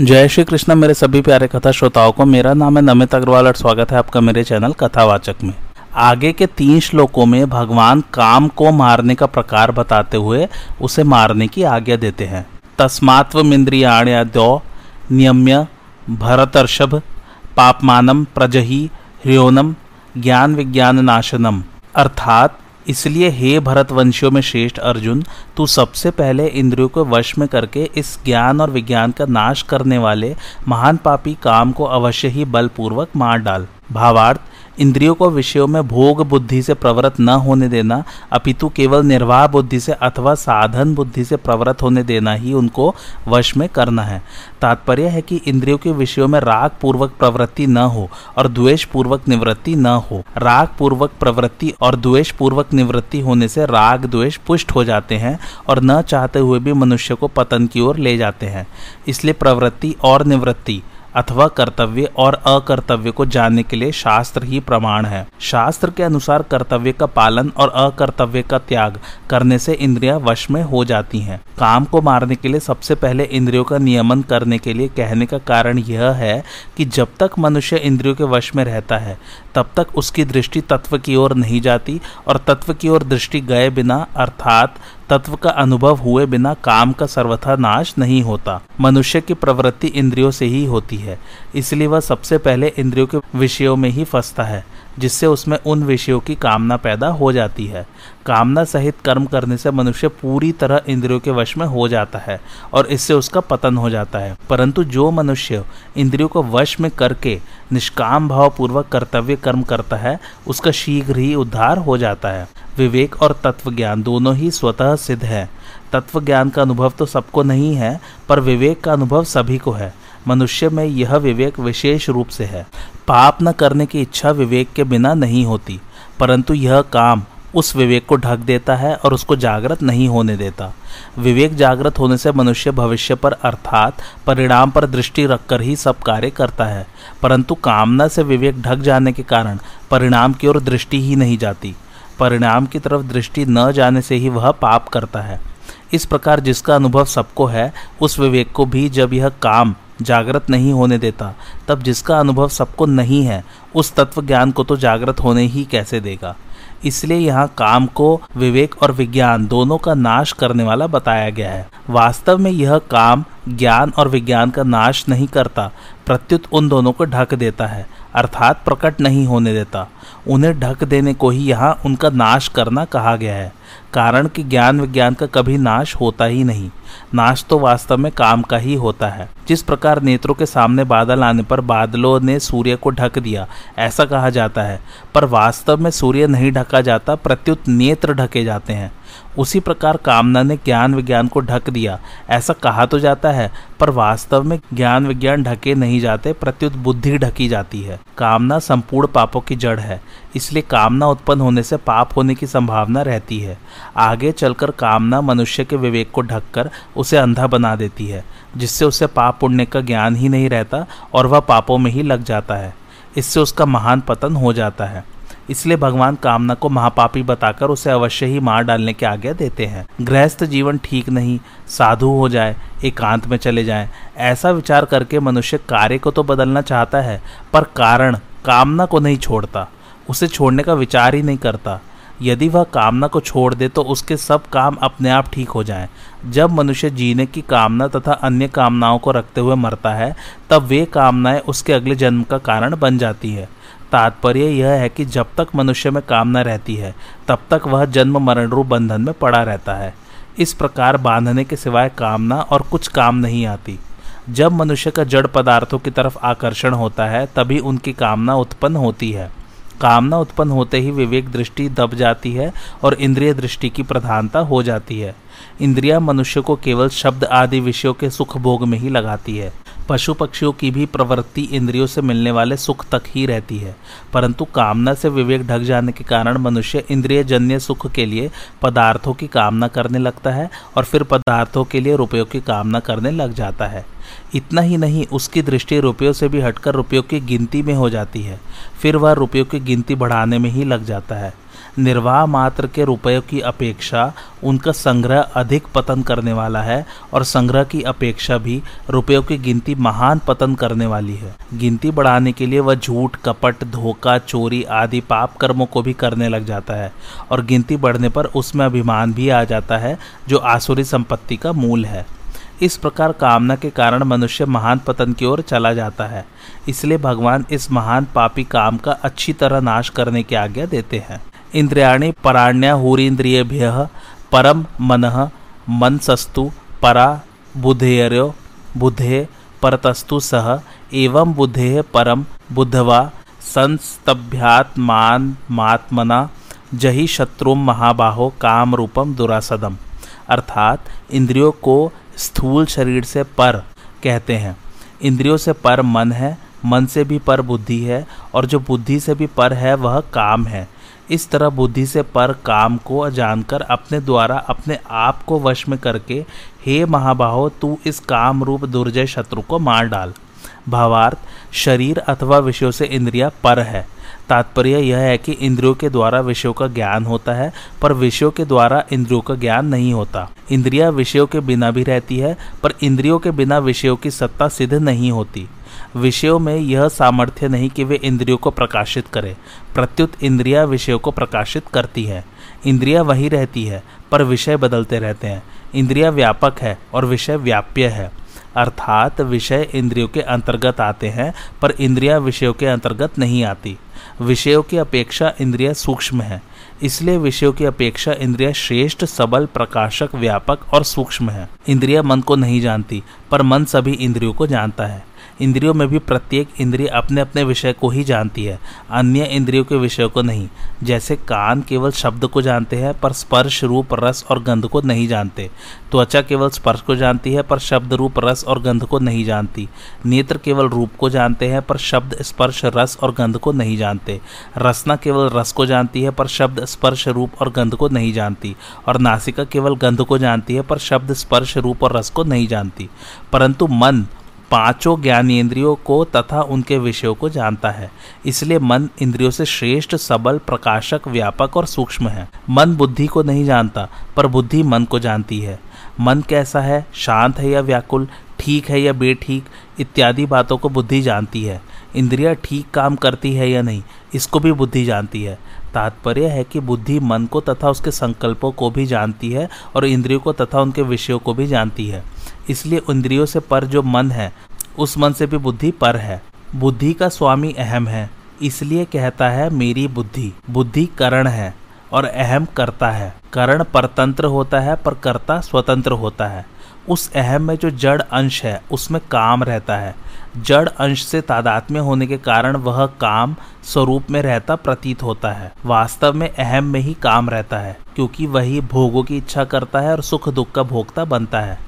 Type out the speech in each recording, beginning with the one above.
जय श्री कृष्ण, मेरे सभी प्यारे कथा श्रोताओं को मेरा नाम है नमित अग्रवाल और स्वागत है आपका मेरे चैनल कथावाचक में। आगे के तीन श्लोकों में भगवान काम को मारने का प्रकार बताते हुए उसे मारने की आज्ञा देते हैं। तस्मात्व तस्मात्वमिंद्रियाण्याद्यो नियम्य, भरतर्षभ पापमानम प्रजही ह्रियोनम ज्ञान विज्ञान नाशनम अर्थात इसलिए हे भरत वंशियों में श्रेष्ठ अर्जुन, तू सबसे पहले इंद्रियों को वश में करके इस ज्ञान और विज्ञान का नाश करने वाले महान पापी काम को अवश्य ही बलपूर्वक मार डाल। भावार्थ इंद्रियों को विषयों में भोग बुद्धि से प्रवृत्त न होने देना, अपितु केवल निर्वाह बुद्धि से अथवा साधन बुद्धि से प्रवृत्त होने देना ही उनको वश में करना है। तात्पर्य है कि इंद्रियों के विषयों में राग पूर्वक प्रवृत्ति न हो और द्वेष पूर्वक निवृत्ति न हो। राग पूर्वक प्रवृत्ति और द्वेष पूर्वक निवृत्ति होने से राग द्वेष पुष्ट हो जाते हैं और न चाहते हुए भी मनुष्य को पतन की ओर ले जाते हैं। इसलिए प्रवृत्ति और निवृत्ति अथवा कर्तव्य और अकर्तव्य को जानने के लिए शास्त्र ही प्रमाण है। शास्त्र के अनुसार कर्तव्य का पालन और अकर्तव्य का त्याग करने से इंद्रिया वश में हो जाती हैं। काम को मारने के लिए सबसे पहले इंद्रियों का नियमन करने के लिए कहने का कारण यह है कि जब तक मनुष्य इंद्रियों के वश में रहता है, तब तक उसकी दृष्टि तत्व की ओर नहीं जाती और तत्व की ओर दृष्टि गए बिना, अर्थात तत्व का अनुभव हुए बिना काम का सर्वथा नाश नहीं होता। मनुष्य की प्रवृत्ति इंद्रियों से ही होती है, इसलिए वह सबसे पहले इंद्रियों के विषयों में ही फंसता है, जिससे उसमें उन विषयों की कामना पैदा हो जाती है। कामना सहित कर्म करने से मनुष्य पूरी तरह इंद्रियों के वश में हो जाता है और इससे उसका पतन हो जाता है। परंतु जो मनुष्य इंद्रियों को वश में करके निष्काम भाव पूर्वक कर्तव्य कर्म करता है, उसका शीघ्र ही उद्धार हो जाता है। विवेक और तत्व ज्ञान दोनों ही स्वतः सिद्ध है। तत्व ज्ञान का अनुभव तो सबको नहीं है, पर विवेक का अनुभव सभी को है। मनुष्य में यह विवेक विशेष रूप से है। पाप न करने की इच्छा विवेक के बिना नहीं होती, परंतु यह काम उस विवेक को ढक देता है और उसको जागृत नहीं होने देता। विवेक जागृत होने से मनुष्य भविष्य पर अर्थात परिणाम पर दृष्टि रखकर ही सब कार्य करता है, परंतु कामना से विवेक ढक जाने के कारण परिणाम की ओर दृष्टि ही नहीं जाती। परिणाम की तरफ़ दृष्टि न जाने से ही वह पाप करता है। इस प्रकार जिसका अनुभव सबको है, उस विवेक को भी जब यह काम जागृत नहीं होने देता, तब जिसका अनुभव सबको नहीं है, उस तत्व ज्ञान को तो जागृत होने ही कैसे देगा? इसलिए यहाँ काम को, विवेक और विज्ञान दोनों का नाश करने वाला बताया गया है। वास्तव में यह काम ज्ञान और विज्ञान का नाश नहीं करता प्रत्युत उन दोनों को ढक देता है, अर्थात प्रकट नहीं होने देता। उन्हें ढक देने को ही यहाँ उनका नाश करना कहा गया है, कारण कि ज्ञान विज्ञान का कभी नाश होता ही नहीं। नाश तो वास्तव में काम का ही होता है। जिस प्रकार नेत्रों के सामने बादल आने पर बादलों ने सूर्य को ढक दिया, ऐसा कहा जाता है। पर वास्तव में सूर्य नहीं ढका जाता, प्रत्युत नेत्र ढके जाते हैं। उसी प्रकार कामना ने ज्ञान विज्ञान को ढक दिया। ऐसा कहा तो जाता है, पर वास्तव में ज्ञान विज्ञान ढके नहीं जाते, प्रत्युत बुद्धि ढकी जाती है। कामना संपूर्ण पापों की जड़ है, इसलिए कामना उत्पन्न होने से पाप होने की संभावना रहती है। आगे चलकर कामना मनुष्य के विवेक को ढककर उसे अंधा बना देती है, जिससे उसे पाप पुण्य का ज्ञान ही नहीं रहता और वह पापों में ही लग जाता है। इससे उसका महान पतन हो जाता है। इसलिए भगवान कामना को महापापी बताकर उसे अवश्य ही मार डालने की आज्ञा देते हैं। गृहस्थ जीवन ठीक नहीं, साधु हो जाए, एकांत में चले जाए, ऐसा विचार करके मनुष्य कार्य को तो बदलना चाहता है, पर कारण, कामना को नहीं छोड़ता, उसे छोड़ने का विचार ही नहीं करता। यदि वह कामना को छोड़ दे तो उसके सब काम अपने आप ठीक हो जाएँ। जब मनुष्य जीने की कामना तथा अन्य कामनाओं को रखते हुए मरता है, तब वे कामनाएँ उसके अगले जन्म का कारण बन जाती है। तात्पर्य यह है कि जब तक मनुष्य में कामना रहती है, तब तक वह जन्म मरण रूप बंधन में पड़ा रहता है। इस प्रकार बांधने के सिवाय कामना और कुछ काम नहीं आती। जब मनुष्य का जड़ पदार्थों की तरफ़ आकर्षण होता है, तभी उनकी कामना उत्पन्न होती है। कामना उत्पन्न होते ही विवेक दृष्टि दब जाती है और इंद्रिय दृष्टि की प्रधानता हो जाती है। इंद्रिया मनुष्य को केवल शब्द आदि विषयों के सुख भोग में ही लगाती है। पशु पक्षियों की भी प्रवृत्ति इंद्रियों से मिलने वाले सुख तक ही रहती है। परंतु कामना से विवेक ढक जाने के कारण मनुष्य इंद्रिय जन्य सुख के लिए पदार्थों की कामना करने लगता है और फिर पदार्थों के लिए रुपयों की कामना करने लग जाता है। इतना ही नहीं, उसकी दृष्टि रुपयों से भी हटकर रुपयों की गिनती में हो जाती है। फिर वह रुपयों की गिनती बढ़ाने में ही लग जाता है। निर्वाह मात्र के रुपयों की अपेक्षा उनका संग्रह अधिक पतन करने वाला है और संग्रह की अपेक्षा भी रुपयों की गिनती महान पतन करने वाली है। गिनती बढ़ाने के लिए वह झूठ, कपट, धोखा, चोरी आदि पाप कर्मों को भी करने लग जाता है और गिनती बढ़ने पर उसमें अभिमान भी आ जाता है, जो आसुरी संपत्ति का मूल है। इस प्रकार कामना के कारण मनुष्य महान पतन की ओर चला जाता है, इसलिए भगवान इस महान पापी काम का अच्छी तरह नाश करने की आज्ञा देते हैं। इंद्रियाणि पराण्या हूरीन्द्रियभ्य परम मन, मनसस्तु, परा, बुधेर्यो, बुधे, परतस्तु सह एवं बुधे परम बुधवा संस्तभ्यात्मात्मना जही शत्रु महाबाहो काम रूपम दुरासदम। अर्थात इंद्रियों को स्थूल शरीर से पर कहते हैं। इंद्रियों से पर मन है, मन से भी पर बुद्धि है, और जो बुद्धि से भी पर है, वह काम है। इस तरह बुद्धि से पर काम को जानकर अपने द्वारा अपने आप को वश में करके, हे महाबाहो, तू इस काम रूप दुर्जय शत्रु को मार डाल। भावार्थ, शरीर अथवा विषयों से इंद्रिया पर है। तात्पर्य यह है कि इंद्रियों के द्वारा विषयों का ज्ञान होता है, पर विषयों के द्वारा इंद्रियों का ज्ञान नहीं होता। इंद्रिया विषयों के बिना भी रहती है, पर इंद्रियों के बिना विषयों की सत्ता सिद्ध नहीं होती। विषयों में यह सामर्थ्य नहीं कि वे इंद्रियों को प्रकाशित करें। प्रत्युत इंद्रिया विषयों को प्रकाशित करती है। इंद्रिया वही रहती है, पर विषय बदलते रहते हैं। इंद्रिया व्यापक है और विषय व्याप्य है। अर्थात विषय इंद्रियों के अंतर्गत आते हैं, पर इंद्रिया विषयों के अंतर्गत नहीं आती। विषयों की अपेक्षा इंद्रिया सूक्ष्म है। इसलिए विषयों की अपेक्षा इंद्रिया श्रेष्ठ, सबल, प्रकाशक, व्यापक और सूक्ष्म है। इंद्रिया मन को नहीं जानती, पर मन सभी इंद्रियों को जानता है। इंद्रियों में भी प्रत्येक इंद्रिय अपने अपने विषय को ही जानती है, अन्य इंद्रियों के विषय को नहीं। जैसे कान केवल शब्द को जानते हैं, पर स्पर्श, रूप, रस और गंध को नहीं जानते। त्वचा केवल स्पर्श को जानती है, पर शब्द, रूप, रस और गंध को नहीं जानती। नेत्र केवल रूप को जानते हैं, पर शब्द, स्पर्श, रस और गंध को नहीं जानते। रसना केवल रस को जानती है, पर शब्द, स्पर्श, रूप और गंध को नहीं जानती। और नासिका केवल गंध को जानती है, पर शब्द, स्पर्श, रूप और रस को नहीं जानती। परंतु मन पाँचों ज्ञानेन्द्रियों को तथा उनके विषयों को जानता है। इसलिए मन इंद्रियों से श्रेष्ठ, सबल, प्रकाशक, व्यापक और सूक्ष्म है। मन बुद्धि को नहीं जानता, पर बुद्धि मन को जानती है। मन कैसा है? शांत है या व्याकुल? ठीक है या बेठीक? इत्यादि बातों को बुद्धि जानती है। इंद्रिया ठीक काम करती है या नहीं, इसको भी बुद्धि जानती है। तात्पर्य है कि बुद्धि मन को तथा उसके संकल्पों को भी जानती है और इंद्रियों को तथा उनके विषयों को भी जानती है। इसलिए इंद्रियों से पर जो मन है उस मन से भी बुद्धि पर है। बुद्धि का स्वामी अहम है, इसलिए कहता है मेरी बुद्धि। बुद्धि करण है और अहम करता है। करण परतंत्र होता है, पर कर्ता स्वतंत्र होता है। उस अहम में जो जड़ अंश है, उसमें काम रहता है। जड़ अंश से तादात्म्य होने के कारण वह काम स्वरूप में रहता, प्रतीत होता है। वास्तव में अहम में ही काम रहता है, क्योंकि वही भोगों की इच्छा करता है और सुख दुख का भोगता बनता है।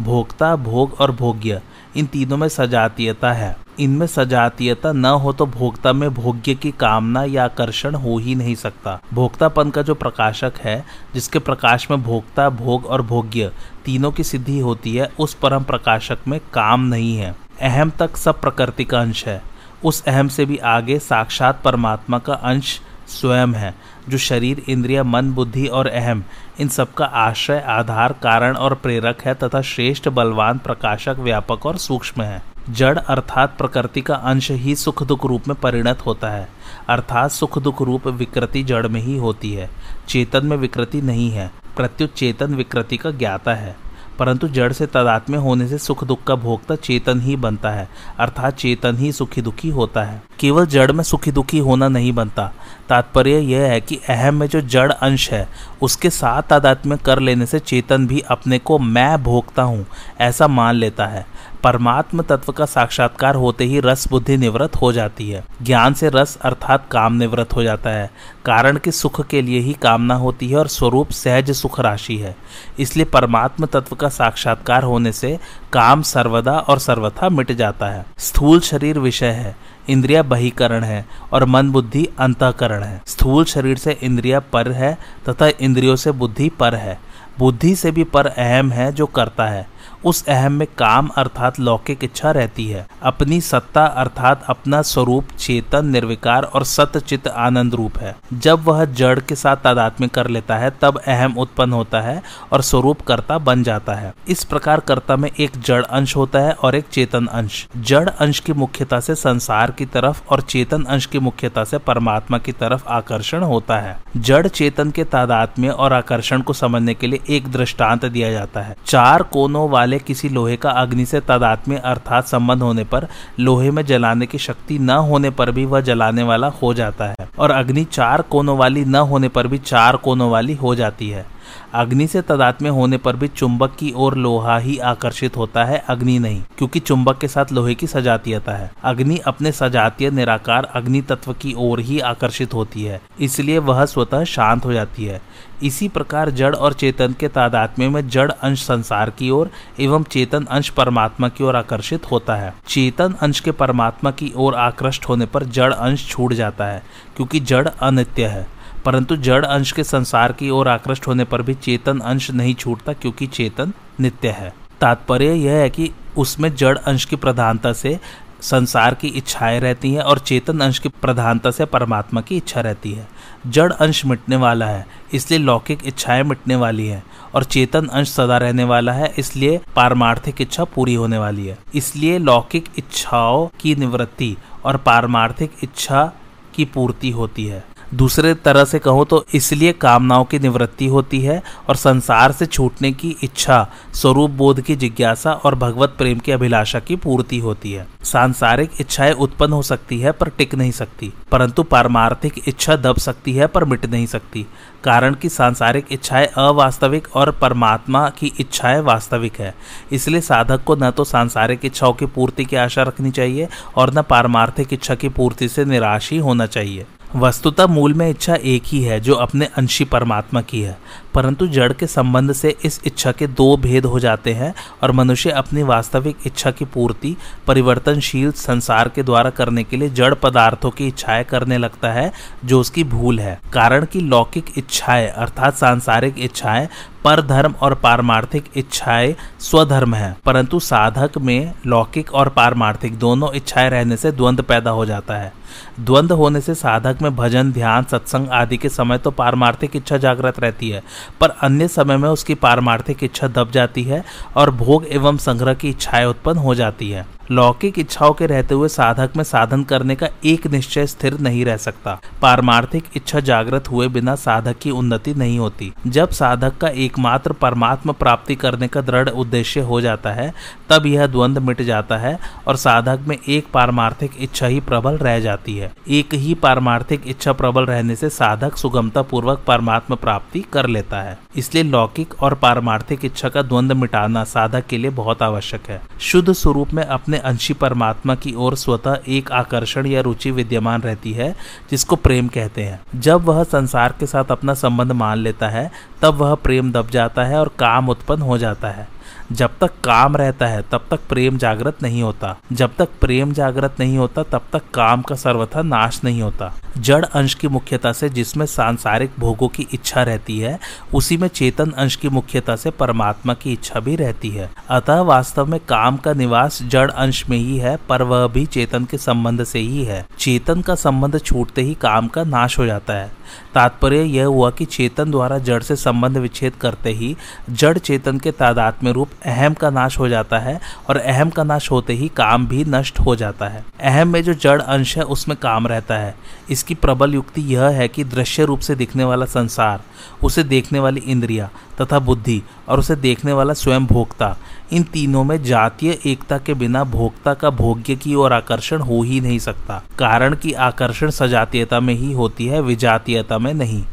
भोगता भोग और भोग्य इन तीनों में सजातीयता है। इनमें सजातीयता न हो तो भोक्ता में भोग्य की कामना या आकर्षण हो ही नहीं सकता। भोक्तापन का जो प्रकाशक है, जिसके प्रकाश में भोक्ता, भोग और भोग्य तीनों की सिद्धि होती है, उस परम प्रकाशक में काम नहीं है। अहम तक सब प्रकृति का अंश है। उस अहम से भी आगे साक्षात परमात्मा का अंश स्वयं है, जो शरीर, इंद्रिय, मन, बुद्धि और अहम, इन सबका आश्रय, आधार, कारण और प्रेरक है तथा श्रेष्ठ, बलवान, प्रकाशक, व्यापक और सूक्ष्म है। जड़ अर्थात प्रकृति का अंश ही सुख दुख रूप में परिणत होता है। अर्थात सुख दुख रूप विकृति जड़ में ही होती है। चेतन में विकृति नहीं है। प्रत्युत चेतन विकृति का ज्ञाता है। परंतु जड़ से तदात्म्य होने से सुख दुख का भोगता चेतन ही बनता है, अर्थात चेतन ही सुखी दुखी होता है। केवल जड़ में सुखी दुखी होना नहीं बनता। तात्पर्य यह है कि अहम में जो जड़ अंश है, उसके साथ तादात्म्य कर लेने से चेतन भी अपने को मैं भोगता हूँ, ऐसा मान लेता है। परमात्म तत्व का साक्षात्कार होते ही रस बुद्धि निवृत्त हो जाती है। ज्ञान से रस अर्थात काम निवृत्त हो जाता है। कारण कि सुख के लिए ही कामना होती है और स्वरूप सहज सुख राशि है। इसलिए परमात्म तत्व का साक्षात्कार होने से काम सर्वदा और सर्वथा मिट जाता है। स्थूल शरीर विषय है। इंद्रिया बहीकरण है और मन बुद्धि अंतकरण है। स्थूल शरीर से इंद्रिया पर है तथा इंद्रियों से बुद्धि पर है। बुद्धि से भी पर अहम है जो करता है। उस अहम में काम अर्थात लौकिक इच्छा रहती है। अपनी सत्ता अर्थात अपना स्वरूप, चेतन, निर्विकार और सत्य चित्त आनंद रूप है। जब वह जड़ के साथ तादात्म्य कर लेता है, तब अहम उत्पन्न होता है और स्वरूप कर्ता बन जाता है। इस प्रकार कर्ता में एक जड़ अंश होता है और एक चेतन अंश। जड़ अंश की मुख्यता से संसार की तरफ़ और चेतन अंश की मुख्यता से परमात्मा की तरफ़ आकर्षण होता है। जड़ चेतन के तादात्म्य और आकर्षण को समझने के लिए एक दृष्टांत दिया जाता है। चार कोनों वाले किसी लोहे का अग्नि से तदात्म्य अर्थात संबंध होने पर लोहे में जलाने की शक्ति न होने पर भी वह जलाने वाला हो जाता है और अग्नि चार कोनों वाली न होने पर भी चार कोनों वाली हो जाती है। अग्नि से तदात्म्य होने पर भी चुंबक की ओर लोहा ही आकर्षित होता है, अग्नि नहीं, क्योंकि चुंबक के साथ लोहे की सजातीयता है। अग्नि अपने सजातीय निराकार अग्नि तत्व की ओर ही आकर्षित होती है, इसलिए वह स्वतः शांत हो जाती है। इसी प्रकार जड़ और चेतन के तादात्म्य में जड़ अंश संसार की ओर एवं चेतन अंश परमात्मा की ओर आकर्षित होता है। चेतन अंश के परमात्मा की ओर आकृष्ट होने पर जड़ अंश छूट जाता है, क्योंकि जड़ अनित्य है। परंतु जड़ अंश के संसार की ओर आकृष्ट होने पर भी चेतन अंश नहीं छूटता क्योंकि चेतन नित्य है। तात्पर्य यह है कि उसमें जड़ अंश की प्रधानता से संसार की इच्छाएँ रहती हैं और चेतन अंश की प्रधानता से परमात्मा की इच्छा रहती है। जड़ अंश मिटने वाला है, इसलिए लौकिक इच्छाएँ मिटने वाली हैं और चेतन अंश सदा रहने वाला है, इसलिए पारमार्थिक इच्छा पूरी होने वाली है। इसलिए लौकिक इच्छाओं की निवृत्ति और पारमार्थिक इच्छा की पूर्ति होती है। दूसरे तरह से कहूँ तो इसलिए कामनाओं की निवृत्ति होती है और संसार से छूटने की इच्छा, स्वरूप बोध की जिज्ञासा और भगवत प्रेम की अभिलाषा की पूर्ति होती है। सांसारिक इच्छाएँ उत्पन्न हो सकती है पर टिक नहीं सकती, परंतु पारमार्थिक इच्छा दब सकती है पर मिट नहीं सकती, कारण कि सांसारिक इच्छाएँ अवास्तविक और परमात्मा की इच्छाएँ वास्तविक है। इसलिए साधक को न तो सांसारिक इच्छाओं की पूर्ति की आशा रखनी चाहिए और न पारमार्थिक इच्छा की पूर्ति से निराश ही होना चाहिए। वस्तुतः मूल में इच्छा एक ही है, जो अपने अंशी परमात्मा की है। परंतु जड़ के संबंध से इस इच्छा के दो भेद हो जाते हैं, और मनुष्य अपनी वास्तविक इच्छा की पूर्ति, परिवर्तनशील संसार के द्वारा करने के लिए जड़ पदार्थों की इच्छाएँ करने लगता है, जो उसकी भूल है। कारण की लौकिक इच्छाएँ, अर्थात सांसारिक इच्छाएँ पर धर्म और पारमार्थिक इच्छाएँ स्वधर्म है। परंतु साधक में लौकिक और पारमार्थिक दोनों इच्छाएँ रहने से द्वंद्व पैदा हो जाता है। द्वंद्व होने से साधक में भजन, ध्यान, सत्संग आदि के समय तो पारमार्थिक इच्छा जागृत रहती है, पर अन्य समय में उसकी पारमार्थिक इच्छा दब जाती है और भोग एवं संग्रह की इच्छाएँ उत्पन्न हो जाती है। लौकिक इच्छाओं के रहते हुए साधक में साधन करने का एक निश्चय स्थिर नहीं रह सकता। पारमार्थिक इच्छा जागृत हुए बिना साधक की उन्नति नहीं होती। जब साधक का एकमात्र परमात्मा प्राप्ति करने का दृढ़ उद्देश्य हो जाता है, तब यह द्वंद्व मिट जाता है और साधक में एक पारमार्थिक इच्छा ही प्रबल रह जाती है। एक ही पारमार्थिक इच्छा प्रबल रहने से साधक सुगमता पूर्वक परमात्मा प्राप्ति कर लेता है। इसलिए लौकिक और पारमार्थिक इच्छा का द्वंद्व मिटाना साधक के लिए बहुत आवश्यक है। शुद्ध स्वरूप में अपने अंशी परमात्मा की ओर स्वतः एक आकर्षण या रुचि विद्यमान रहती है, जिसको प्रेम कहते हैं। जब वह संसार के साथ अपना संबंध मान लेता है, तब वह प्रेम दब जाता है और काम उत्पन्न हो जाता है। जब तक काम रहता है, तब तक प्रेम जागृत नहीं होता। जब तक प्रेम जागृत नहीं होता, तब तक काम का सर्वथा नाश नहीं होता। जड़ अंश की मुख्यता से जिसमें सांसारिक भोगों की इच्छा रहती है, उसी में चेतन अंश की मुख्यता से परमात्मा की इच्छा भी रहती है। अतः वास्तव में काम का निवास जड़ अंश में ही है, पर वह भी चेतन के संबंध से ही है। चेतन का संबंध छूटते ही काम का नाश हो जाता है। तात्पर्य यह हुआ कि चेतन द्वारा जड़ से संबंध विच्छेद करते ही जड़ चेतन के तादात्म्य रूप अहम का नाश हो जाता है और अहम का नाश होते ही काम भी नष्ट हो जाता है। अहम में जो जड़ अंश है, उसमें काम रहता है। इसकी प्रबल युक्ति यह है कि दृश्य रूप से दिखने वाला संसार, उसे देखने वाली इंद्रिया तथा बुद्धि और उसे देखने वाला स्वयं भोक्ता इन तीनों में जातीय एकता के बिना भोक्ता का भोग्य की ओर आकर्षण हो ही नहीं सकता, कारण की आकर्षण सजातीयता में ही होती है, विजातीयता में नहीं।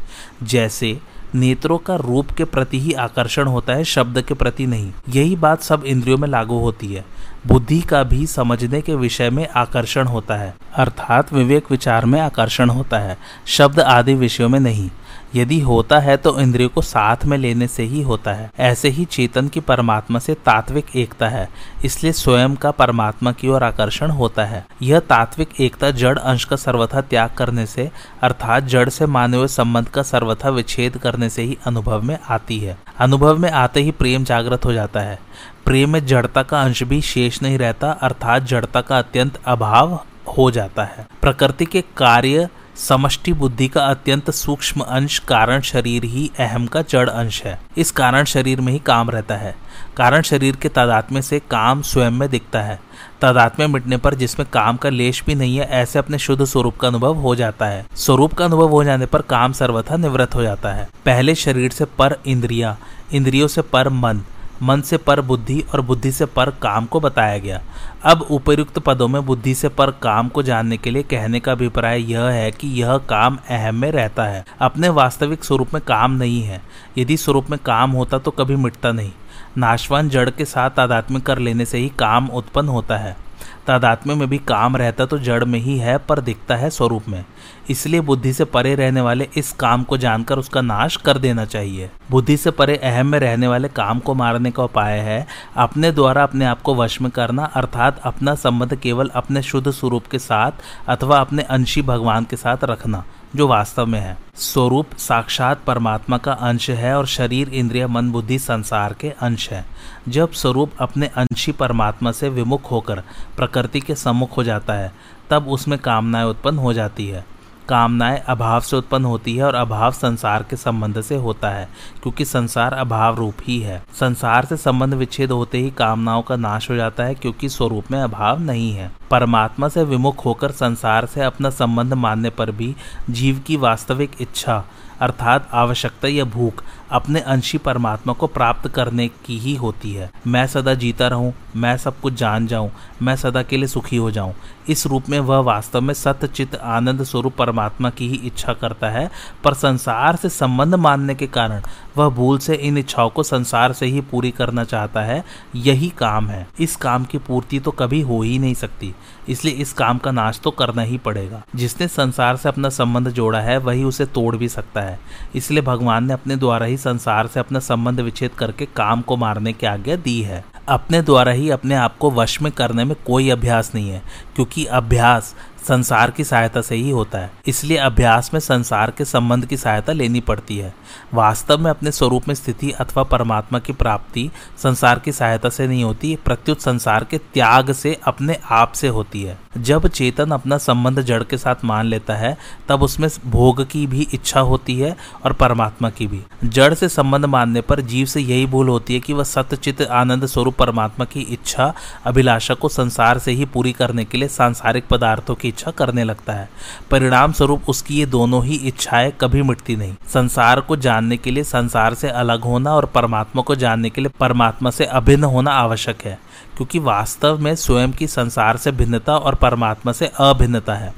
जैसे, नेत्रों का रूप के प्रति ही आकर्षण होता है, शब्द के प्रति नहीं। यही बात सब इंद्रियों में लागू होती है। बुद्धि का भी समझने के विषय में आकर्षण होता है। अर्थात विवेक विचार में आकर्षण होता है। शब्द आदि विषयों में नहीं। यदि होता है तो इंद्रियों को साथ में लेने से ही होता है। ऐसे ही चेतन की परमात्मा से तात्विक एकता है, इसलिए स्वयं का परमात्मा की ओर आकर्षण होता है। यह तात्विक एकता जड़ अंश का सर्वथा त्याग करने से, अर्थात जड़ से माने हुए संबंध का सर्वथा विच्छेद करने से ही अनुभव में आती है। अनुभव में आते ही प्रेम जागृत हो जाता है। प्रेम में जड़ता का अंश भी शेष नहीं रहता, अर्थात जड़ता का अत्यंत अभाव हो जाता है। प्रकृति के कार्य समष्टि बुद्धि का अत्यंत सूक्ष्म अंश कारण शरीर ही अहम का जड़ अंश है। इस कारण शरीर में ही काम रहता है। कारण शरीर के तादात्म्य से काम स्वयं में दिखता है। तादात्म्य मिटने पर जिसमें काम का लेश भी नहीं है, ऐसे अपने शुद्ध स्वरूप का अनुभव हो जाता है। स्वरूप का अनुभव हो जाने पर काम सर्वथा निवृत्त हो जाता है। पहले शरीर से पर इंद्रिया, इंद्रियों से पर मन मन से पर बुद्धि और बुद्धि से पर काम को बताया गया। अब उपयुक्त पदों में बुद्धि से पर काम को जानने के लिए कहने का अभिप्राय यह है कि यह काम अहम में रहता है। अपने वास्तविक स्वरूप में काम नहीं है। यदि स्वरूप में काम होता तो कभी मिटता नहीं। नाशवान जड़ के साथ आध्यात्मिक कर लेने से ही काम उत्पन्न होता है। तादात्म्य में भी काम रहता तो जड़ में ही है, पर दिखता है स्वरूप में। इसलिए बुद्धि से परे रहने वाले इस काम को जानकर उसका नाश कर देना चाहिए। बुद्धि से परे अहम में रहने वाले काम को मारने का उपाय है, अपने द्वारा अपने आप को वश में करना, अर्थात अपना संबंध केवल अपने शुद्ध स्वरूप के साथ अथवा अपने अंशी भगवान के साथ रखना। जो वास्तव में है। स्वरूप साक्षात परमात्मा का अंश है और शरीर इंद्रिय मन बुद्धि संसार के अंश है। जब स्वरूप अपने अंशी परमात्मा से विमुख होकर प्रकृति के सम्मुख हो जाता है, तब उसमें कामनाएँ उत्पन्न हो जाती है। कामनाएँ अभाव से उत्पन्न होती है और अभाव संसार के संबंध से होता है, क्योंकि संसार अभाव रूप ही है। संसार से संबंध विच्छेद होते ही कामनाओं का नाश हो जाता है, क्योंकि स्वरूप में अभाव नहीं है। परमात्मा से विमुख होकर संसार से अपना संबंध मानने पर भी जीव की वास्तविक इच्छा, अर्थात आवश्यकता या भूख अपने अंशी परमात्मा को प्राप्त करने की ही होती है। मैं सदा जीता रहूँ, मैं सब कुछ जान जाऊँ, मैं सदा के लिए सुखी हो जाऊँ। इस रूप में वह वास्तव में सत्य चित्त आनंद स्वरूप परमात्मा की ही इच्छा करता है, पर संसार से संबंध मानने के कारण वह भूल से इन इच्छाओं को संसार से ही पूरी करना चाहता है, यही काम है। इस काम की पूर्ति तो कभी हो ही नहीं सकती, इसलिए इस काम का नाश तो करना ही पड़ेगा। जिसने संसार से अपना संबंध जोड़ा है, वही उसे तोड़ भी सकता है। इसलिए भगवान ने अपने द्वारा ही संसार से अपना संबंध विच्छेद करके काम को मारने की आज्ञा दी है। अपने द्वारा ही अपने आप को वश में करने में कोई अभ्यास नहीं है, क्योंकि अभ्यास संसार की सहायता से ही होता है। इसलिए अभ्यास में संसार के संबंध की सहायता लेनी पड़ती है। वास्तव में अपने स्वरूप में स्थिति अथवा परमात्मा की प्राप्ति संसार की सहायता से नहीं होती प्रत्युत संसार के त्याग से अपने आप से होती है। जब चेतन अपना संबंध जड़ के साथ मान लेता है, तब उसमें भोग की भी इच्छा होती है और परमात्मा की भी। जड़ से संबंध मानने पर जीव से यही भूल होती है कि वह सत्यचित आनंद स्वरूप परमात्मा की इच्छा, अभिलाषा को संसार से ही पूरी करने के लिए सांसारिक पदार्थों की इच्छा करने लगता है। परिणाम स्वरूप उसकी ये दोनों ही इच्छाएँ कभी मिटती नहीं। संसार को जानने के लिए संसार से अलग होना और परमात्मा को जानने के लिए परमात्मा से अभिन्न होना आवश्यक है, क्योंकि वास्तव में स्वयं की संसार से भिन्नता और परमात्मा से अभिन्नता है।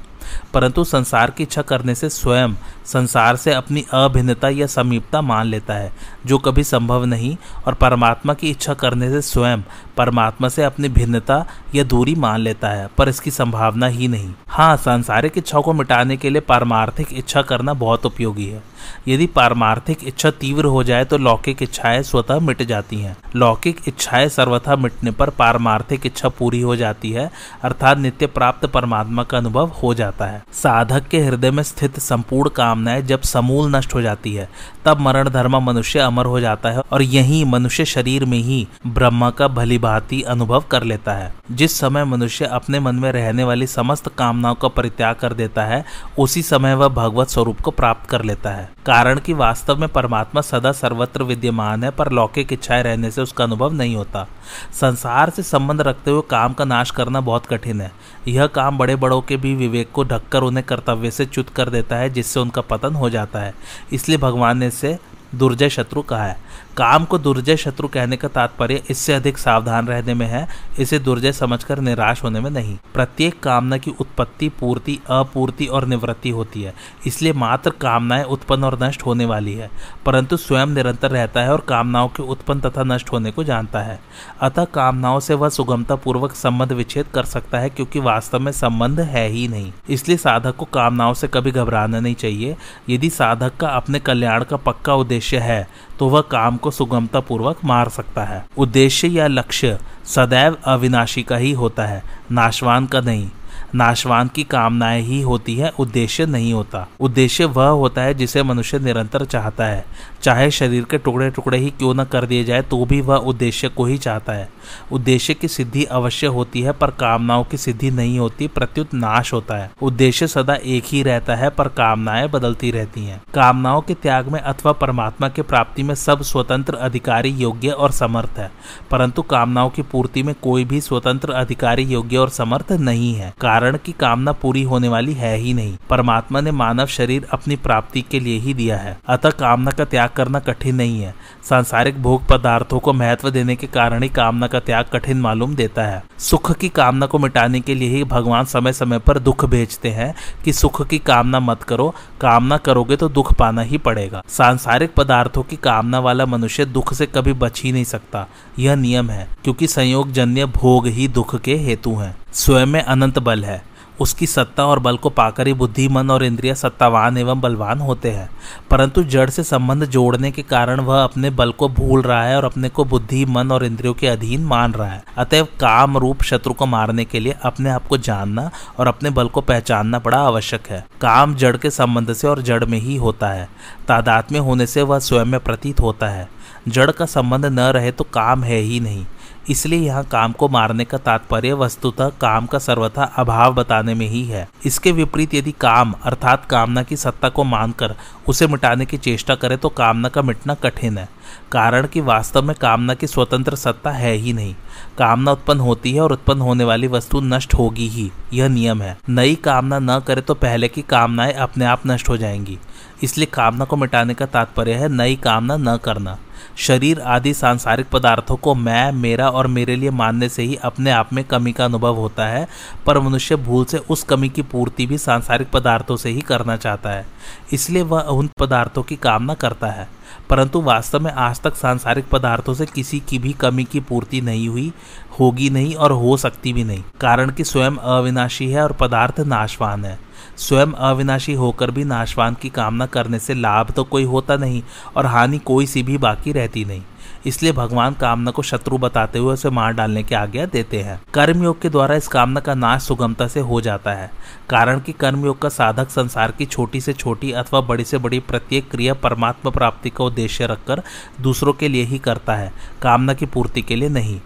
परंतु संसार की इच्छा करने से स्वयं संसार से अपनी अभिन्नता या समीपता मान लेता है। जो कभी संभव नहीं और परमात्मा की इच्छा करने से स्वयं परमात्मा से अपनी भिन्नता या दूरी मान लेता है, पर इसकी संभावना ही नहीं। हाँ सांसारिक इच्छाओं को मिटाने के लिए पारमार्थिक इच्छा करना बहुत उपयोगी है। यदि पारमार्थिक इच्छा तीव्र हो जाए तो लौकिक इच्छाएँ स्वतः मिट जाती हैं। लौकिक इच्छाएँ सर्वथा मिटने पर पारमार्थिक इच्छा पूरी हो जाती है, अर्थात नित्य प्राप्त परमात्मा का अनुभव हो जाता है। साधक के हृदय में स्थित संपूर्ण कामनाएँ जब समूल नष्ट हो जाती है, तब मरण धर्म मनुष्य अमर हो जाता है और यही मनुष्य शरीर में ही ब्रह्मा का भली भांति अनुभव कर लेता है। जिस समय मनुष्य अपने मन में रहने वाली समस्त कामनाओं का परित्याग कर देता है, उसी समय वह भगवत स्वरूप को प्राप्त कर लेता है। कारण कि वास्तव में परमात्मा सदा सर्वत्र विद्यमान है, पर लौकिक इच्छाएँ रहने से उसका अनुभव नहीं होता। संसार से संबंध रखते हुए काम का नाश करना बहुत कठिन है। यह काम बड़े बड़ों के भी विवेक को ढककर उन्हें कर्तव्य से च्युत कर देता है, जिससे उनका पतन हो जाता है। इसलिए भगवान ने इसे दुर्जय शत्रु कहा है। काम को दुर्जय शत्रु कहने का तात्पर्य इससे अधिक सावधान रहने में है, इसे दुर्जय समझकर निराश होने में नहीं। प्रत्येक कामना की उत्पत्ति पूर्ति, अपूर्ति और निवृत्ति होती है, इसलिए मात्र कामनाएँ उत्पन्न और नष्ट होने वाली है, परंतु स्वयं निरंतर रहता है और कामनाओं के उत्पन्न तथा नष्ट होने को जानता है। अतः कामनाओं से वह सुगमता पूर्वक संबंध विच्छेद कर सकता है, क्योंकि वास्तव में संबंध है ही नहीं। इसलिए साधक को कामनाओं से कभी घबराना नहीं चाहिए। यदि साधक का अपने कल्याण का पक्का उद्देश्य है तो वह काम को सुगमता पूर्वक मार सकता है। उद्देश्य या लक्ष्य सदैव अविनाशी का ही होता है, नाशवान का नहीं। नाशवान की कामनाएँ ही होती है, उद्देश्य नहीं होता। उद्देश्य वह होता है जिसे मनुष्य निरंतर चाहता है। चाहे शरीर के टुकड़े टुकड़े ही क्यों न कर दिए जाए तो भी वह उद्देश्य को ही चाहता है। उद्देश्य की सिद्धि अवश्य होती है, पर कामनाओं की सिद्धि नहीं होती, प्रत्युत नाश होता है। उद्देश्य सदा एक ही रहता है, पर कामनाएँ बदलती रहती हैं। कामनाओं के त्याग में अथवा परमात्मा के प्राप्ति में सब स्वतंत्र अधिकारी योग्य और समर्थ है, परंतु कामनाओं की पूर्ति में कोई भी स्वतंत्र अधिकारी योग्य और समर्थ नहीं है। कारण की कामना पूरी होने वाली है ही नहीं। परमात्मा ने मानव शरीर अपनी प्राप्ति के लिए ही दिया है। अतः कामना का त्याग करना कठिन नहीं है। सांसारिक भोग पदार्थों को महत्व देने के कारण ही कामना का त्याग कठिन मालूम देता है। सुख की कामना को मिटाने के लिए ही भगवान समय समय पर दुख भेजते हैं कि सुख की कामना मत करो। कामना करोगे तो दुख पाना ही पड़ेगा। सांसारिक पदार्थों की कामना वाला मनुष्य दुख से कभी बच ही नहीं सकता। यह नियम है, क्योंकि संयोग जन्य भोग ही दुख के हेतु हैं। स्वयं में अनंत बल है। उसकी सत्ता और बल को पाकर ही बुद्धि, मन और इंद्रिया सत्तावान एवं बलवान होते हैं। परंतु जड़ से संबंध जोड़ने के कारण वह अपने बल को भूल रहा है और अपने को बुद्धि, मन और इंद्रियों के अधीन मान रहा है। अतएव काम रूप शत्रु को मारने के लिए अपने आप को जानना और अपने बल को पहचानना बड़ा आवश्यक है। काम जड़ के संबंध से और जड़ में ही होता है। तादात्म्य होने से वह स्वयं में प्रतीत होता है। जड़ का संबंध न रहे तो काम है ही नहीं। इसलिए यहाँ काम को मारने का तात्पर्य वस्तुतः काम का सर्वथा अभाव बताने में ही है। इसके विपरीत यदि काम, अर्थात कामना की सत्ता को मानकर उसे मिटाने की चेष्टा करे तो कामना का मिटना कठिन है। कारण कि वास्तव में कामना की स्वतंत्र सत्ता है ही नहीं। कामना उत्पन्न होती है और उत्पन्न होने वाली वस्तु नष्ट होगी ही। यह नियम है। नई कामना न करे तो पहले की कामनाएँ अपने आप नष्ट हो जाएँगी। इसलिए कामना को मिटाने का तात्पर्य है, नई कामना न करना। शरीर आदि सांसारिक पदार्थों को मैं, मेरा और मेरे लिए मानने से ही अपने आप में कमी का अनुभव होता है, पर मनुष्य भूल से उस कमी की पूर्ति भी सांसारिक पदार्थों से ही करना चाहता है। इसलिए वह उन पदार्थों की कामना करता है। परंतु वास्तव में आज तक सांसारिक पदार्थों से किसी की भी कमी की पूर्ति नहीं हुई, होगी नहीं और हो सकती भी नहीं। कारण कि स्वयं अविनाशी है और पदार्थ नाशवान है। स्वयं अविनाशी होकर भी नाशवान की कामना करने से लाभ तो कोई होता नहीं और हानि कोई सी भी बाकी रहती नहीं। इसलिए भगवान कामना को शत्रु बताते हुए उसे मार डालने की आज्ञा देते हैं। कर्मयोग के द्वारा इस कामना का नाश सुगमता से हो जाता है, कारण कि कर्मयोग का साधक संसार की छोटी से छोटी अथवा बड़ी से बड़ी प्रत्येक क्रिया परमात्मा प्राप्ति का उद्देश्य रखकर दूसरों के लिए ही करता है, कामना की पूर्ति के लिए नहीं।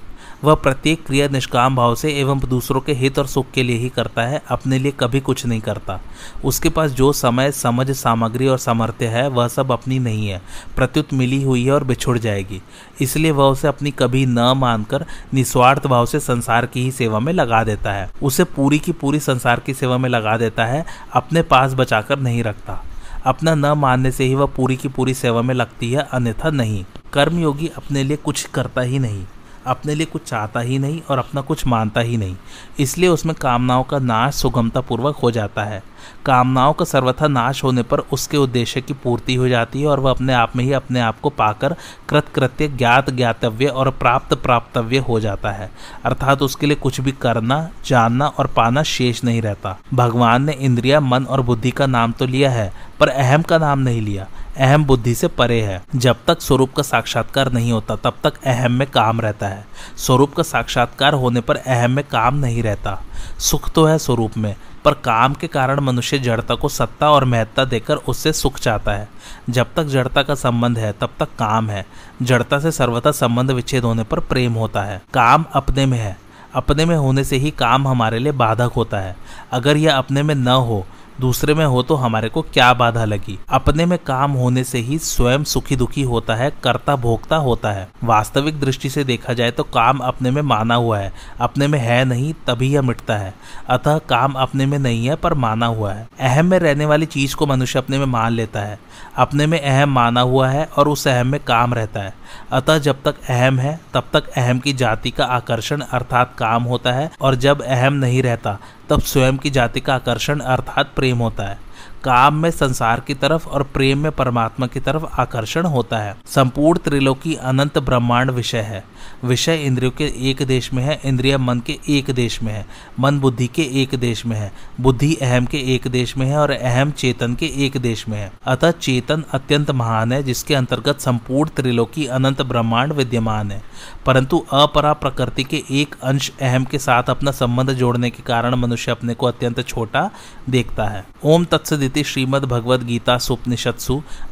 वह प्रत्येक क्रिया निष्काम भाव से एवं दूसरों के हित और सुख के लिए ही करता है, अपने लिए कभी कुछ नहीं करता। उसके पास जो समय, समझ, सामग्री और सामर्थ्य है, वह सब अपनी नहीं है। प्रत्युत मिली हुई है और बिछुड़ जाएगी। इसलिए वह उसे अपनी कभी न मानकर निस्वार्थ भाव से संसार की ही सेवा में लगा देता है। उसे पूरी की पूरी संसार की सेवा में लगा देता है, अपने पास बचाकर नहीं रखता। अपना न मानने से ही वह पूरी की पूरी सेवा में लगती है, अन्यथा नहीं। कर्मयोगी अपने लिए कुछ करता ही नहीं। अपने लिए कुछ चाहता ही नहीं और अपना कुछ मानता ही नहीं। इसलिए उसमें कामनाओं का नाश सुगमता पूर्वक हो जाता है। कामनाओं का सर्वथा नाश होने पर उसके उद्देश्य की पूर्ति हो जाती है और वह अपने आप में ही अपने आप को पाकर कृतकृत्य ज्ञात ज्ञातव्य और प्राप्त प्राप्तव्य हो जाता है। अर्थात उसके लिए कुछ भी करना, जानना और पाना शेष नहीं रहता। भगवान ने इंद्रिया, मन और बुद्धि का नाम तो लिया है, पर अहम का नाम नहीं लिया। अहम बुद्धि से परे है। जब तक स्वरूप का साक्षात्कार नहीं होता, तब तक अहम में काम रहता है। स्वरूप का साक्षात्कार होने पर अहम में काम नहीं रहता। सुख तो है स्वरूप में, पर काम के कारण मनुष्य जड़ता को सत्ता और महत्ता देकर उससे सुख चाहता है। जब तक जड़ता का संबंध है, तब तक काम है। जड़ता से सर्वथा संबंध विच्छेद होने पर प्रेम होता है। काम अपने में है। अपने में होने से ही काम हमारे लिए बाधक होता है। अगर यह अपने में न हो दूसरे में हो तो हमारे को क्या बाधा लगी? अपने में काम होने से ही स्वयं सुखी दुखी होता है कर्ता भोगता होता है। वास्तविक दृष्टि से देखा जाए तो काम अपने में माना हुआ है। अपने में है नहीं, तभी यह मिटता है। अतः काम अपने में नहीं है, पर माना हुआ है। अहम में रहने वाली चीज़ को मनुष्य अपने में मान लेता है। अपने में अहम माना हुआ है और उस अहम में काम रहता है। अतः जब तक अहम है, तब तक अहम की जाति का आकर्षण अर्थात काम होता है और जब अहम नहीं रहता तब स्वयं की जाति का आकर्षण अर्थात प्रेम होता है। काम में संसार की तरफ़ और प्रेम में परमात्मा की तरफ़ आकर्षण होता है। संपूर्ण त्रिलोकी अनंत ब्रह्मांड विषय है। विषय इंद्रियों के एक देश में है, इंद्रिय मन के एक देश में है। मन बुद्धि के एक देश में है। बुद्धि अहम के एक देश में है और अहम चेतन के एक देश में है। अतः चेतन अत्यंत महान है, जिसके अंतर्गत संपूर्ण त्रिलोकी अनंत ब्रह्मांड विद्यमान है। परंतु अपरा प्रकृति के एक अंश अहम के साथ अपना संबंध जोड़ने के कारण मनुष्य अपने को अत्यंत छोटा देखता है। ओम तत्सदिति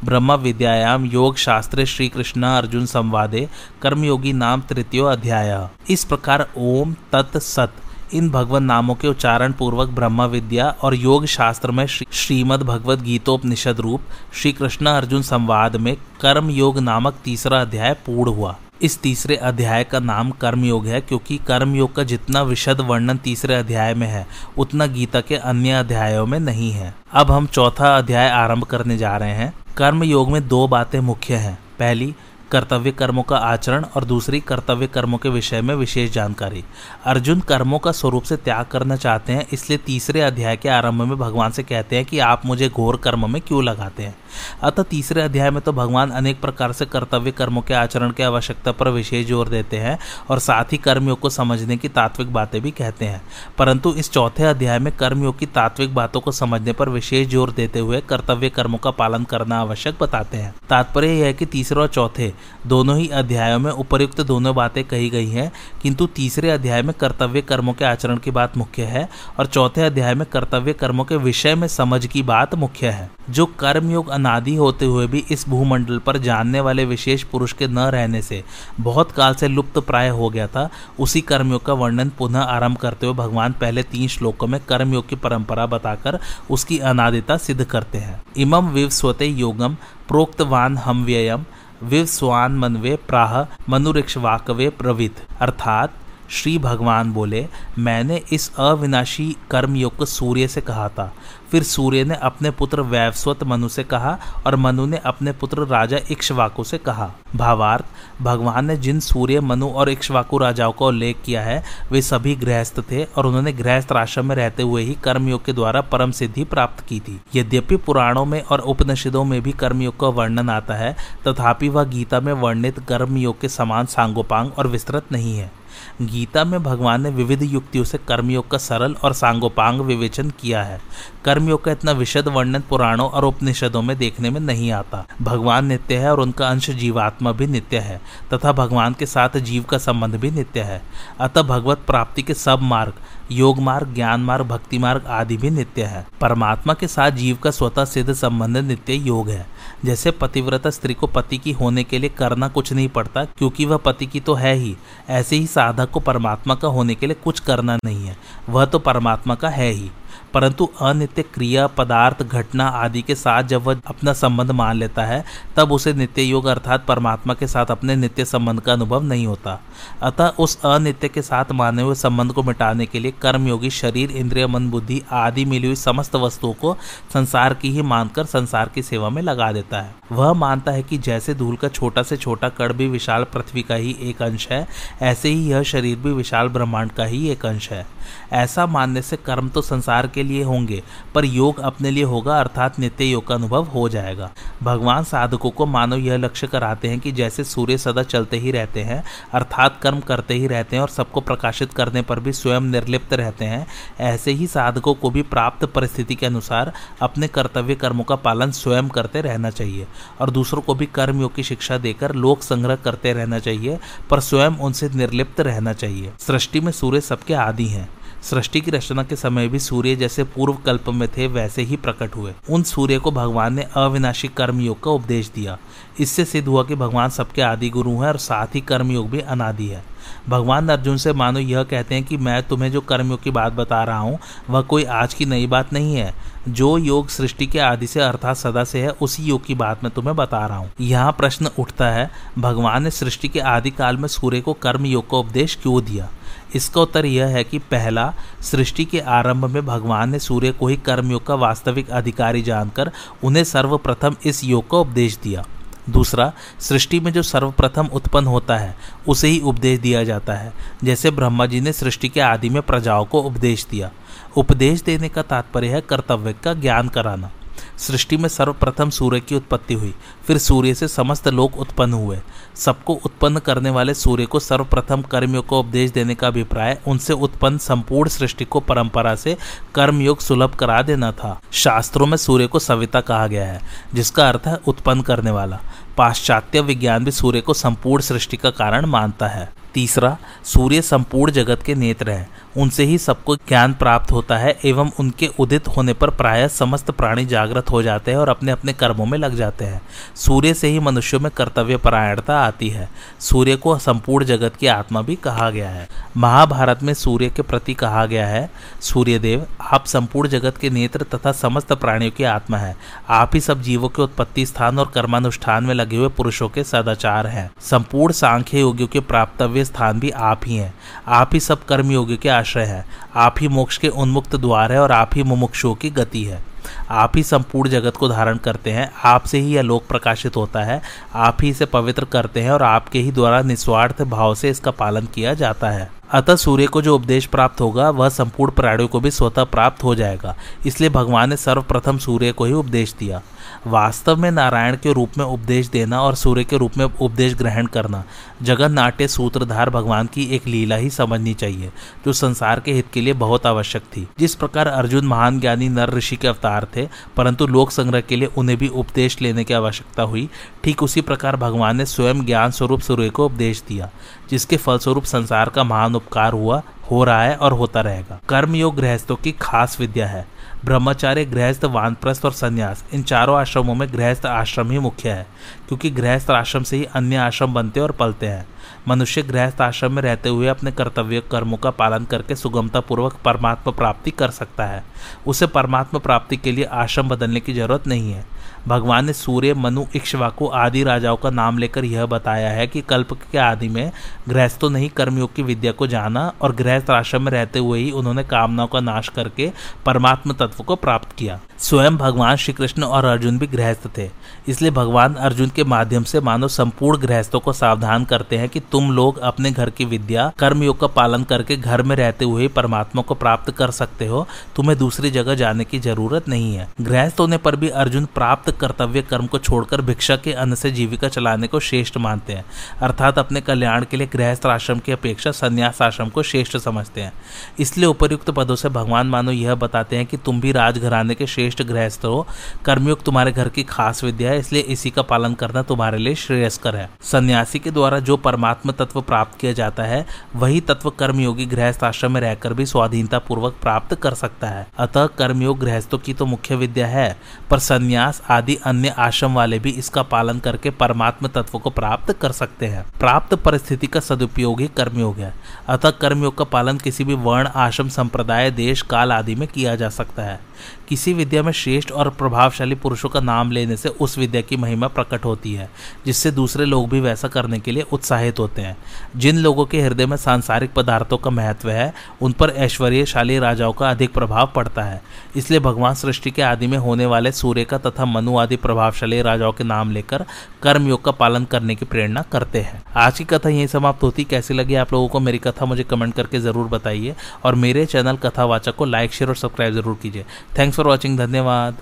ब्रह्म विद्यायाम योग शास्त्रे श्री कृष्ण अर्जुन संवादे कर्मयोगी नाम तृतीय अध्याय। इस प्रकार ओम तत् सत। इन भगवान नामों के उच्चारण पूर्वक ब्रह्म विद्या और योग शास्त्र में श्रीमद भगवद गीतोपनिषद रूप श्री कृष्ण अर्जुन संवाद में कर्म योग नामक तीसरा अध्याय पूर्ण हुआ। इस तीसरे अध्याय का नाम कर्मयोग है, क्योंकि कर्मयोग का जितना विशद वर्णन तीसरे अध्याय में है, उतना गीता के अन्य अध्यायों में नहीं है। अब हम चौथा अध्याय आरंभ करने जा रहे हैं। कर्मयोग में दो बातें मुख्य हैं। पहली कर्तव्य कर्मों का आचरण और दूसरी कर्तव्य कर्मों के विषय में विशेष जानकारी। अर्जुन कर्मों का स्वरूप से त्याग करना चाहते हैं, इसलिए तीसरे अध्याय के आरंभ में भगवान से कहते हैं कि आप मुझे घोर कर्म में क्यों लगाते हैं? अतः तीसरे अध्याय में तो भगवान अनेक प्रकार से कर्तव्य कर्मों के आचरण की आवश्यकता पर विशेष ज़ोर देते हैं और साथ ही कर्मयोग को समझने की तात्विक बातें भी कहते हैं। परंतु इस चौथे अध्याय में कर्मयोग की तात्विक बातों को समझने पर विशेष ज़ोर देते हुए कर्तव्य कर्मों का पालन करना आवश्यक बताते हैं। तात्पर्य यह है कि तीसरे और चौथे दोनों ही अध्यायों में उपयुक्त दोनों बातें कही गई हैं, किंतु तीसरे अध्याय में कर्तव्य कर्मों के आचरण की बात मुख्य है और चौथे अध्याय में कर्तव्य कर्मों के विषय में समझ की बात मुख्य है। जो कर्मयोग अनादि होते हुए भी इस भूमंडल पर जानने वाले विशेष पुरुष के न रहने से बहुत काल से लुप्त प्राय हो गया था, उसी कर्मयोग का वर्णन पुनः आरंभ करते हुए भगवान पहले तीन श्लोकों में कर्मयोग की परंपरा बताकर उसकी अनादिता सिद्ध करते हैं। इमम विवस्वते योगम प्रोक्तवान हम व्ययम। विवस्वान मनवे प्राह मनुरिक्ष वाकवे प्रवित। अर्थात, श्री भगवान बोले, मैंने इस अविनाशी कर्मयोग को सूर्य से कहा था। फिर सूर्य ने अपने पुत्र वैवस्वत मनु से कहा और मनु ने अपने पुत्र राजा इक्ष्वाकु से कहा। भावार्थ, भगवान ने जिन सूर्य, मनु और इक्ष्वाकु राजाओं का उल्लेख किया है, वे सभी गृहस्थ थे और उन्होंने गृहस्थ आश्रम में रहते हुए ही कर्मयोग के द्वारा परम सिद्धि प्राप्त की थी। यद्यपि पुराणों में और उपनिषदों में भी कर्मयोग का वर्णन आता है, तथापि वह गीता में वर्णित कर्मयोग के समान सांगोपांग और विस्तृत नहीं है। गीता में भगवान ने विविध युक्तियों से कर्मयोग का सरल और सांगोपांग विवेचन किया है। कर्मयोग का इतना विशद वर्णन पुराणों और उपनिषदों में देखने में नहीं आता। भगवान नित्य है और उनका अंश जीवात्मा भी नित्य है, तथा भगवान के साथ जीव का संबंध भी नित्य है। अतः भगवत प्राप्ति के सब मार्ग, योग मार्ग, ज्ञान मार्ग, भक्ति मार्ग आदि भी नित्य है। परमात्मा के साथ जीव का स्वतः सिद्ध संबंध नित्य योग है। जैसे पतिव्रता स्त्री को पति की होने के लिए करना कुछ नहीं पड़ता, क्योंकि वह पति की तो है ही। ऐसे ही साधक को परमात्मा का होने के लिए कुछ करना नहीं है। वह तो परमात्मा का है ही। परंतु अनित्य क्रिया, पदार्थ, घटना आदि के साथ जब वह अपना संबंध मान लेता है, तब उसे नित्य योग अर्थात परमात्मा के साथ अपने नित्य संबंध का अनुभव नहीं होता। अतः उस अनित्य के साथ माने हुए संबंध को मिटाने के लिए कर्मयोगी, शरीर, इंद्रिय, मन, बुद्धि आदि मिली हुई समस्त वस्तुओं को संसार की ही मानकर संसार की सेवा में लगा देता है। वह मानता है कि जैसे धूल का छोटा से छोटा कण भी विशाल पृथ्वी का ही एक अंश है, ऐसे ही यह शरीर भी विशाल ब्रह्मांड का ही एक अंश है। ऐसा मानने से कर्म तो संसार के लिए होंगे, पर योग अपने लिए होगा, अर्थात नित्य योग का अनुभव हो जाएगा। भगवान साधकों को मानव यह लक्ष्य कराते हैं कि जैसे सूर्य सदा चलते ही रहते हैं, अर्थात कर्म करते ही रहते हैं और सबको प्रकाशित करने पर भी स्वयं निर्लिप्त रहते हैं, ऐसे ही साधकों को भी प्राप्त परिस्थिति के अनुसार अपने कर्तव्य कर्मों का पालन स्वयं करते रहना चाहिए और दूसरों को भी कर्मयोग की शिक्षा देकर लोक संग्रह करते रहना चाहिए, पर स्वयं उनसे निर्लिप्त रहना चाहिए। सृष्टि में सूर्य सबके आदि हैं। सृष्टि की रचना के समय भी सूर्य जैसे पूर्व कल्प में थे, वैसे ही प्रकट हुए। उन सूर्य को भगवान ने अविनाशी कर्मयोग का उपदेश दिया। इससे सिद्ध हुआ कि भगवान सबके आदि गुरु हैं और साथ ही कर्मयोग भी अनादि है। भगवान अर्जुन से मानो यह कहते हैं कि मैं तुम्हें जो कर्मयोग की बात बता रहा हूँ, वह कोई आज की नई बात नहीं है। जो योग सृष्टि के आदि से अर्थात सदा से है, उसी योग की बात मैं तुम्हें बता रहा हूँ। यहाँ प्रश्न उठता है, भगवान ने सृष्टि के आदि काल में सूर्य को कर्म योग का उपदेश क्यों दिया? इसका उत्तर यह है कि पहला, सृष्टि के आरंभ में भगवान ने सूर्य को ही कर्मयोग का वास्तविक अधिकारी जानकर उन्हें सर्वप्रथम इस योग का उपदेश दिया। दूसरा, सृष्टि में जो सर्वप्रथम उत्पन्न होता है, उसे ही उपदेश दिया जाता है। जैसे ब्रह्मा जी ने सृष्टि के आदि में प्रजाओं को उपदेश दिया। उपदेश देने का तात्पर्य है कर्तव्य का ज्ञान कराना। सृष्टि में सर्वप्रथम सूर्य की उत्पत्ति हुई। फिर सूर्य से समस्त लोग उत्पन्न हुए। सबको उत्पन्न करने वाले सूर्य को सर्वप्रथम कर्मयोग को उपदेश देने का अभिप्राय, उनसे उत्पन्न संपूर्ण सृष्टि को परंपरा से कर्मयोग सुलभ करा देना था। शास्त्रों में सूर्य को सविता कहा गया है, जिसका अर्थ है उत्पन्न करने वाला। पाश्चात्य विज्ञान भी सूर्य को संपूर्ण सृष्टि का कारण मानता है। तीसरा, सूर्य संपूर्ण जगत के नेत्र है। उनसे ही सबको ज्ञान प्राप्त होता है एवं उनके उदित होने पर प्राय समस्त प्राणी जागृत हो जाते हैं और अपने अपने कर्मों में लग जाते हैं। सूर्य से ही मनुष्यों में कर्तव्य परायणता आती है। सूर्य को संपूर्ण जगत की आत्मा भी कहा गया है। महाभारत में सूर्य के प्रति कहा गया है, सूर्यदेव, आप संपूर्ण जगत के नेत्र तथा समस्त प्राणियों की आत्मा है। आप ही सब जीवों के उत्पत्ति स्थान और कर्मानुष्ठान में लगे हुए पुरुषों के सदाचार हैं। संपूर्ण सांख्य योगियों के प्राप्तव्य स्थान भी आप ही हैं। आप ही सब कर्मयोगियों के आश्रय है। आप ही मोक्ष के उन्मुक्त द्वार है और आप ही मुमुक्षुओं की गति है। आप ही संपूर्ण जगत को धारण करते हैं। आपसे ही यह लोक प्रकाशित होता है। आप ही इसे पवित्र करते हैं और आपके ही द्वारा निस्वार्थ भाव से इसका पालन किया जाता है। अतः सूर्य को जो उपदेश प्राप्त होगा, वह संपूर्ण प्राणियों को भी स्वतः प्राप्त हो जाएगा। इसलिए भगवान ने सर्वप्रथम सूर्य को ही उपदेश दिया। वास्तव में नारायण के रूप में उपदेश देना और सूर्य के रूप में उपदेश ग्रहण करना जगन नाट्य सूत्रधार भगवान की एक लीला ही समझनी चाहिए, जो संसार के हित के लिए बहुत आवश्यक थी। जिस प्रकार अर्जुन महान ज्ञानी नर ऋषि के अवतार थे, परंतु लोक संग्रह के लिए उन्हें भी उपदेश लेने की आवश्यकता हुई, ठीक उसी प्रकार भगवान ने स्वयं ज्ञान स्वरूप सूर्य को उपदेश दिया, जिसके फलस्वरूप संसार का महान उपकार हुआ, हो रहा है और होता रहेगा। कर्मयोग गृहस्थों की खास विद्या है। ब्रह्मचार्य, गृहस्थ, वानप्रस्थ और संन्यास। इन चारों आश्रमों में गृहस्थ आश्रम ही मुख्य है, क्योंकि गृहस्थ आश्रम से ही अन्य आश्रम बनते और पलते हैं। मनुष्य गृहस्थ आश्रम में रहते हुए अपने कर्तव्य, कर्मों का पालन करके सुगमतापूर्वक परमात्मा प्राप्ति कर सकता है। उसे परमात्मा प्राप्ति के लिए आश्रम बदलने की ज़रूरत नहीं है। भगवान ने सूर्य, मनु, इक्ष्वाकु आदि राजाओं का नाम लेकर यह बताया है कि कल्प के आदि में गृहस्थों ने ही कर्मयोग की विद्या को जाना और गृहस्थ आश्रम में रहते हुए ही उन्होंने कामनाओं का नाश करके परमात्म तत्व को प्राप्त किया। स्वयं भगवान श्री कृष्ण और अर्जुन भी गृहस्थ थे। इसलिए भगवान अर्जुन के माध्यम से मानव संपूर्ण गृहस्थों को सावधान करते हैं कि तुम लोग अपने घर की विद्या, कर्मयोग का पालन करके घर में रहते हुए परमात्मा को प्राप्त कर सकते हो। तुम्हें दूसरी जगह जाने की ज़रूरत नहीं है। गृहस्थ होने पर भी अर्जुन प्राप्त कर्तव्य कर्म को छोड़कर भिक्षा के अन्न से जीविका चलाने को श्रेष्ठ मानते हैं। अर्थात अपने कल्याण के लिए गृहस्थ आश्रम की अपेक्षा संन्यास आश्रम को श्रेष्ठ समझते हैं। इसलिए उपयुक्त पदों से भगवान मानो यह बताते हैं कि तुम भी राजघराने के श्रेष्ठ गृहस्थ हो। कर्मयुग तुम्हारे घर की खास विद्या है, इसलिए इसी का पालन करना तुम्हारे लिए श्रेयस्कर है। सन्यासी के द्वारा जो परमात्म तत्व प्राप्त किया जाता है, वही तत्व कर्मयोगी गृहस्थ आश्रम में रहकर भी स्वाधीनता पूर्वक प्राप्त कर सकता है। अतः कर्मयोग गृहस्थों की तो मुख्य विद्या है, पर संन्यास आदि अन्य आश्रम वाले भी इसका पालन करके परमात्म तत्व को प्राप्त कर सकते हैं। प्राप्त परिस्थिति का सदुपयोग ही कर्मयोग है। अतः कर्मयोग का पालन किसी भी वर्ण, आश्रम, संप्रदाय, देश, काल आदि में किया जा सकता है। किसी विद्या में श्रेष्ठ और प्रभावशाली पुरुषों का नाम लेने से उस विद्या की महिमा प्रकट होती है, जिससे दूसरे लोग भी वैसा करने के लिए उत्साहित होते हैं। जिन लोगों के हृदय में सांसारिक पदार्थों का महत्व है, उन पर ऐश्वर्यशाली राजाओं का अधिक प्रभाव पड़ता है। इसलिए भगवान सृष्टि के आदि में होने वाले सूर्य का तथा मनु आदि प्रभावशाली राजाओं के नाम लेकर कर्मयोग का पालन करने की प्रेरणा करते हैं। आज की कथा यही समाप्त होती। कैसी लगी आप लोगों को मेरी कथा, मुझे कमेंट करके ज़रूर बताइए। और मेरे चैनल कथावाचक को लाइक, शेयर और सब्सक्राइब ज़रूर कीजिए। थैंक्स फॉर वॉचिंग धन्यवाद।